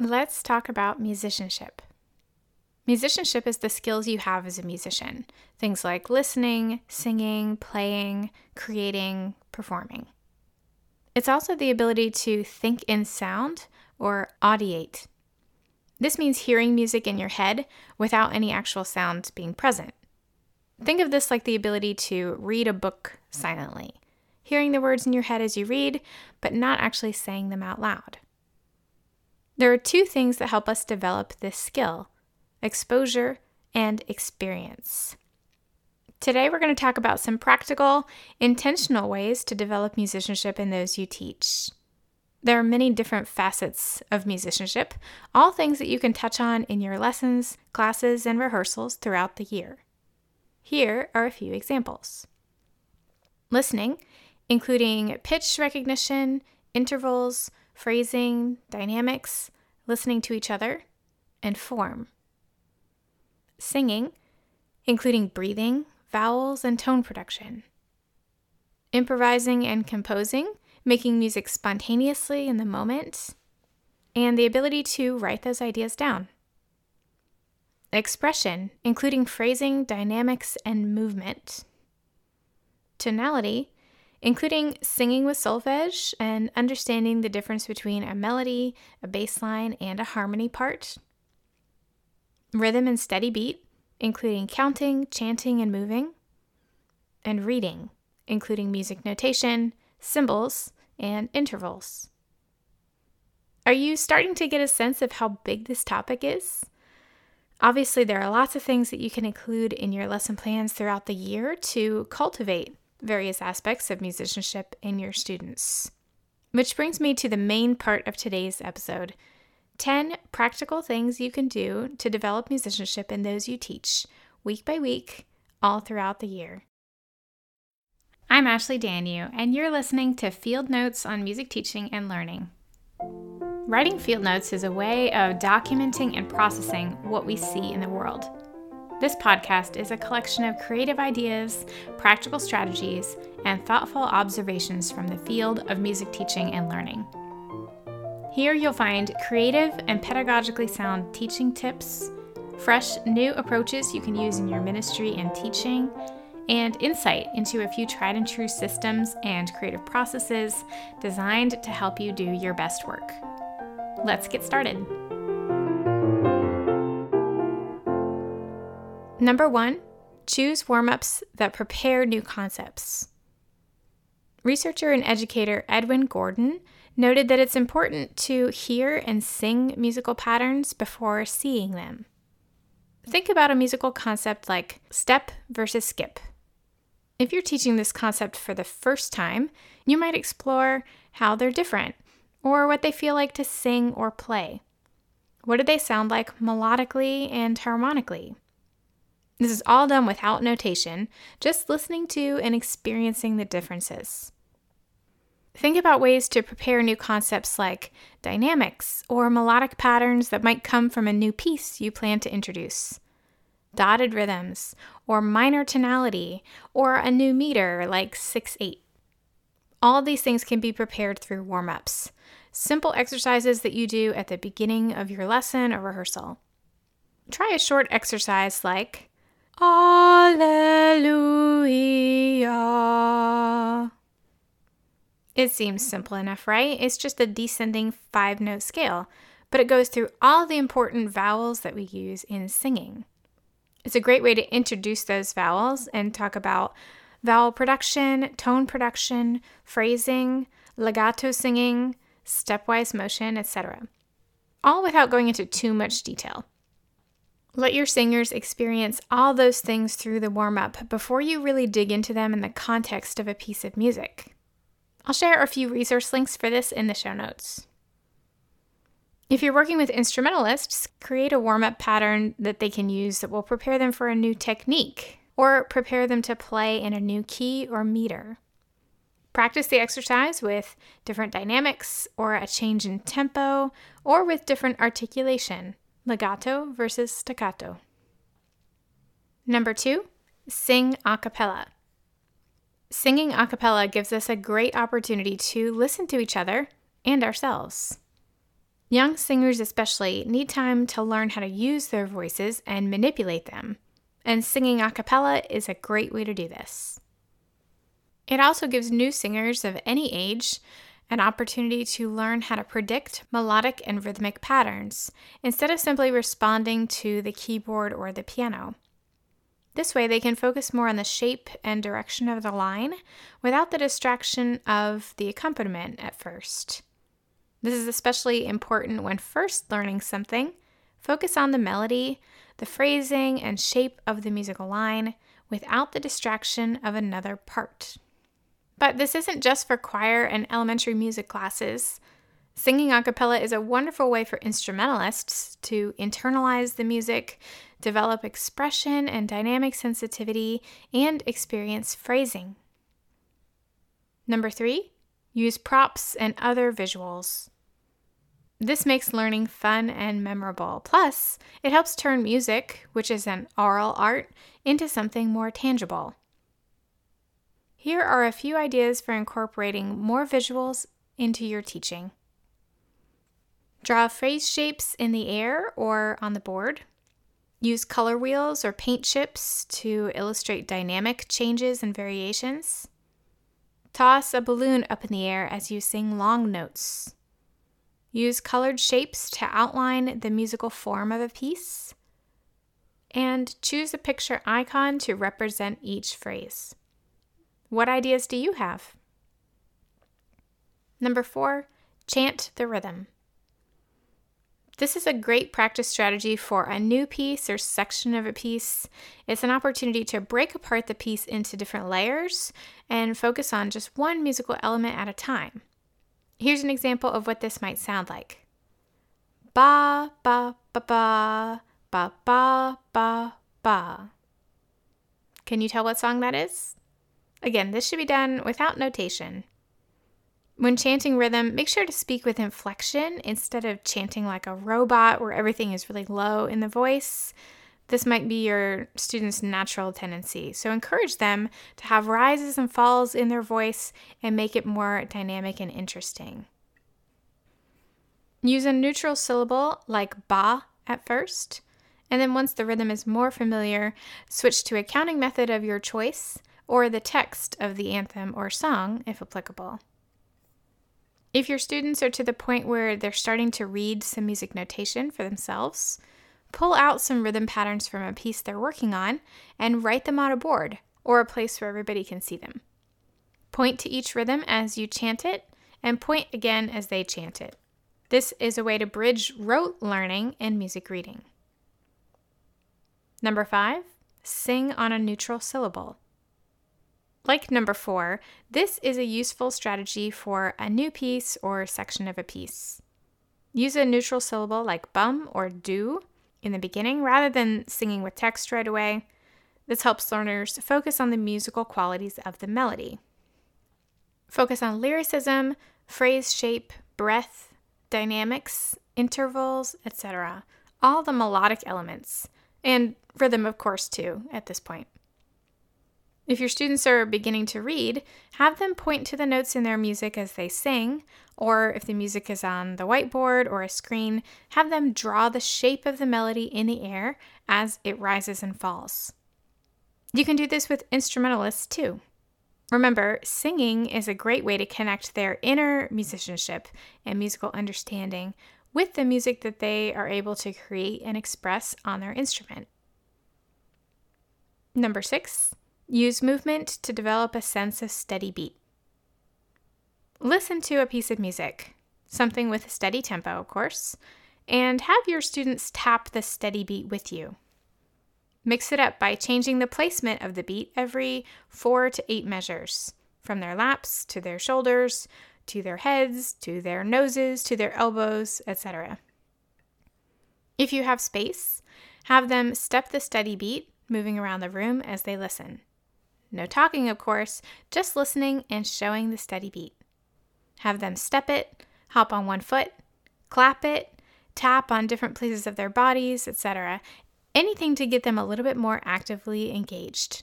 Let's talk about musicianship. Musicianship is the skills you have as a musician things like listening, singing, playing, creating, performing. It's also the ability to think in sound or audiate. This means hearing music in your head without any actual sound being present. Think of this like the ability to read a book silently, hearing the words in your head as you read, but not actually saying them out loud. There are two things that help us develop this skill exposure and experience. Today, we're going to talk about some practical, intentional ways to develop musicianship in those you teach. There are many different facets of musicianship, all things that you can touch on in your lessons, classes, and rehearsals throughout the year. Here are a few examples listening, including pitch recognition, intervals, phrasing, dynamics, listening to each other, and form. Singing, including breathing, vowels, and tone production. Improvising and composing, making music spontaneously in the moment, and the ability to write those ideas down. Expression, including phrasing, dynamics, and movement. Tonality, including singing with solfege and understanding the difference between a melody, a bass line, and a harmony part. Rhythm and steady beat, including counting, chanting, and moving, and reading, including music notation, symbols, and intervals. Are you starting to get a sense of how big this topic is? Obviously, there are lots of things that you can include in your lesson plans throughout the year to cultivate various aspects of musicianship in your students. Which brings me to the main part of today's episode 10 practical things you can do to develop musicianship in those you teach, week by week, all throughout the year. I'm Ashley Danyew, and you're listening to Field Notes on Music Teaching and Learning. Writing field notes is a way of documenting and processing what we see in the world. This podcast is a collection of creative ideas, practical strategies, and thoughtful observations from the field of music teaching and learning. Here you'll find creative and pedagogically sound teaching tips, fresh new approaches you can use in your ministry and teaching, and insight into a few tried and true systems and creative processes designed to help you do your best work. Let's get started. Number one, choose warm ups that prepare new concepts. Researcher and educator Edwin Gordon noted that it's important to hear and sing musical patterns before seeing them. Think about a musical concept like step versus skip. If you're teaching this concept for the first time, you might explore how they're different or what they feel like to sing or play. What do they sound like melodically and harmonically? This is all done without notation, just listening to and experiencing the differences. Think about ways to prepare new concepts like dynamics or melodic patterns that might come from a new piece you plan to introduce, dotted rhythms, or minor tonality, or a new meter like 6 8. All these things can be prepared through warm ups, simple exercises that you do at the beginning of your lesson or rehearsal. Try a short exercise like Alleluia it seems simple enough, right? It's just a descending five note scale, but it goes through all the important vowels that we use in singing. It's a great way to introduce those vowels and talk about vowel production, tone production, phrasing, legato singing, stepwise motion, etc. All without going into too much detail. Let your singers experience all those things through the warm up before you really dig into them in the context of a piece of music. I'll share a few resource links for this in the show notes. If you're working with instrumentalists, create a warm up pattern that they can use that will prepare them for a new technique or prepare them to play in a new key or meter. Practice the exercise with different dynamics or a change in tempo or with different articulation, legato versus staccato. Number two, sing a cappella. Singing a cappella gives us a great opportunity to listen to each other and ourselves. Young singers, especially, need time to learn how to use their voices and manipulate them, and singing a cappella is a great way to do this. It also gives new singers of any age an opportunity to learn how to predict melodic and rhythmic patterns instead of simply responding to the keyboard or the piano. This way, they can focus more on the shape and direction of the line without the distraction of the accompaniment at first. This is especially important when first learning something. Focus on the melody, the phrasing, and shape of the musical line without the distraction of another part. But this isn't just for choir and elementary music classes. Singing a cappella is a wonderful way for instrumentalists to internalize the music, develop expression and dynamic sensitivity, and experience phrasing. Number three, use props and other visuals. This makes learning fun and memorable. Plus, it helps turn music, which is an oral art, into something more tangible. Here are a few ideas for incorporating more visuals into your teaching. Draw phrase shapes in the air or on the board. Use color wheels or paint chips to illustrate dynamic changes and variations. Toss a balloon up in the air as you sing long notes. Use colored shapes to outline the musical form of a piece. And choose a picture icon to represent each phrase. What ideas do you have? Number four, chant the rhythm. This is a great practice strategy for a new piece or section of a piece. It's an opportunity to break apart the piece into different layers and focus on just one musical element at a time. Here's an example of what this might sound like Ba, ba, ba, ba, ba, ba, ba, ba. Can you tell what song that is? Again, this should be done without notation. When chanting rhythm, make sure to speak with inflection instead of chanting like a robot where everything is really low in the voice. This might be your student's natural tendency. So encourage them to have rises and falls in their voice and make it more dynamic and interesting. Use a neutral syllable like ba at first, and then once the rhythm is more familiar, switch to a counting method of your choice or the text of the anthem or song if applicable. If your students are to the point where they're starting to read some music notation for themselves, pull out some rhythm patterns from a piece they're working on and write them on a board or a place where everybody can see them. Point to each rhythm as you chant it and point again as they chant it. This is a way to bridge rote learning and music reading. Number five, sing on a neutral syllable. Like number four, this is a useful strategy for a new piece or section of a piece. Use a neutral syllable like bum or do in the beginning rather than singing with text right away. This helps learners focus on the musical qualities of the melody. Focus on lyricism, phrase shape, breath, dynamics, intervals, etc. All the melodic elements, and rhythm, of course, too, at this point. If your students are beginning to read, have them point to the notes in their music as they sing, or if the music is on the whiteboard or a screen, have them draw the shape of the melody in the air as it rises and falls. You can do this with instrumentalists too. Remember, singing is a great way to connect their inner musicianship and musical understanding with the music that they are able to create and express on their instrument. Number six, Use movement to develop a sense of steady beat. Listen to a piece of music, something with a steady tempo, of course, and have your students tap the steady beat with you. Mix it up by changing the placement of the beat every four to eight measures, from their laps to their shoulders, to their heads, to their noses, to their elbows, etc. If you have space, have them step the steady beat, moving around the room as they listen. No talking, of course, just listening and showing the steady beat. Have them step it, hop on one foot, clap it, tap on different places of their bodies, etc. Anything to get them a little bit more actively engaged.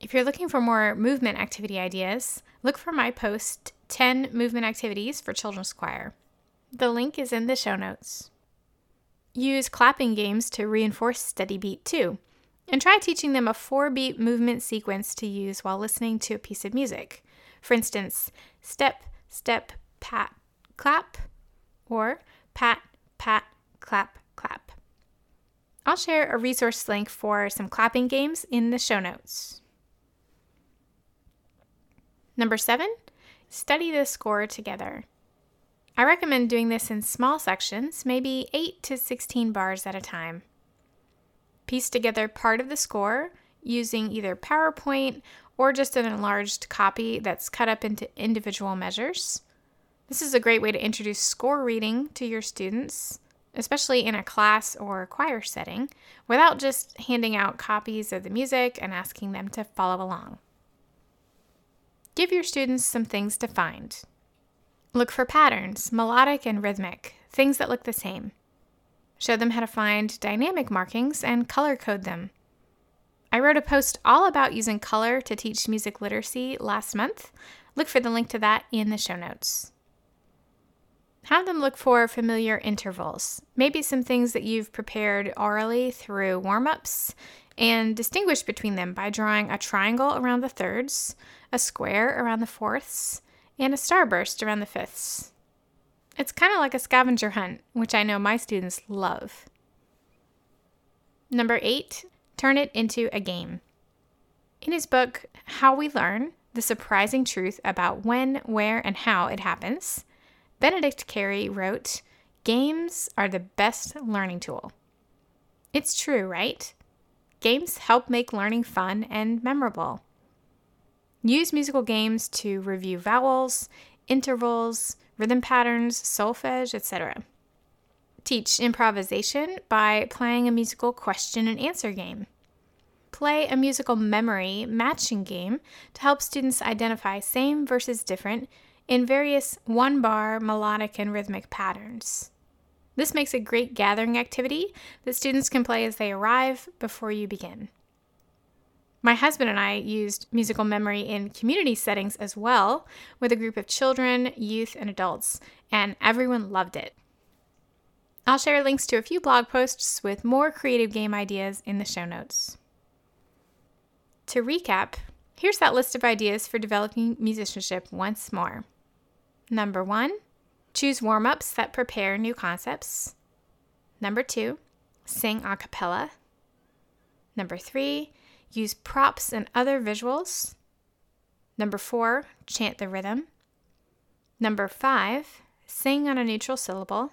If you're looking for more movement activity ideas, look for my post 10 movement activities for children's choir. The link is in the show notes. Use clapping games to reinforce steady beat too, and try teaching them a four beat movement sequence to use while listening to a piece of music. For instance, step, step, pat, clap, or pat, pat, clap, clap. I'll share a resource link for some clapping games in the show notes. Number seven, study the score together. I recommend doing this in small sections, maybe 8 to 16 bars at a time. Piece together part of the score using either PowerPoint or just an enlarged copy that's cut up into individual measures. This is a great way to introduce score reading to your students, especially in a class or choir setting, without just handing out copies of the music and asking them to follow along. Give your students some things to find. Look for patterns, melodic and rhythmic, things that look the same. Show them how to find dynamic markings and color code them. I wrote a post all about using color to teach music literacy last month. Look for the link to that in the show notes. Have them look for familiar intervals, maybe some things that you've prepared orally through warm ups, and distinguish between them by drawing a triangle around the thirds, a square around the fourths, and a starburst around the fifths. It's kind of like a scavenger hunt, which I know my students love. Number eight, turn it into a game. In his book, How We Learn The Surprising Truth About When, Where, and How It Happens, Benedict Carey wrote, Games are the best learning tool. It's true, right? Games help make learning fun and memorable. Use musical games to review vowels, intervals, rhythm patterns, solfege, etc. Teach improvisation by playing a musical question and answer game. Play a musical memory matching game to help students identify same versus different in various one bar melodic and rhythmic patterns. This makes a great gathering activity that students can play as they arrive before you begin. My husband and I used musical memory in community settings as well, with a group of children, youth, and adults, and everyone loved it. I'll share links to a few blog posts with more creative game ideas in the show notes. To recap, here's that list of ideas for developing musicianship once more. Number one, choose warm ups that prepare new concepts. Number two, sing a cappella. Number three, Use props and other visuals. Number four, chant the rhythm. Number five, sing on a neutral syllable.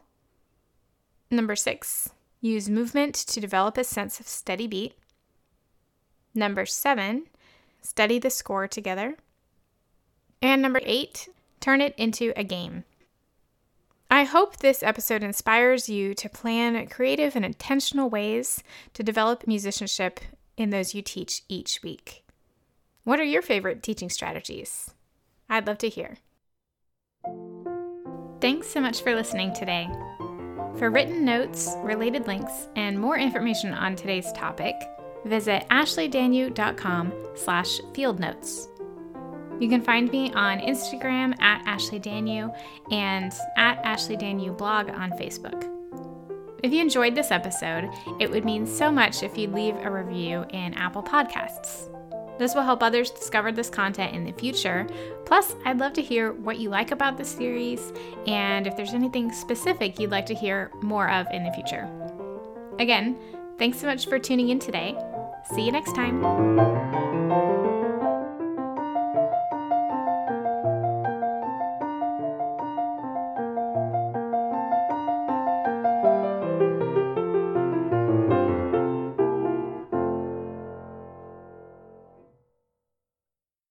Number six, use movement to develop a sense of steady beat. Number seven, study the score together. And number eight, turn it into a game. I hope this episode inspires you to plan creative and intentional ways to develop musicianship in those you teach each week. What are your favorite teaching strategies? I'd love to hear. Thanks so much for listening today. For written notes, related links, and more information on today's topic, visit ashleydanyew.com slash field notes. You can find me on Instagram at ashleydanyew and at ashleydanyew blog on Facebook. If you enjoyed this episode, it would mean so much if you'd leave a review in Apple Podcasts. This will help others discover this content in the future. Plus, I'd love to hear what you like about the series and if there's anything specific you'd like to hear more of in the future. Again, thanks so much for tuning in today. See you next time.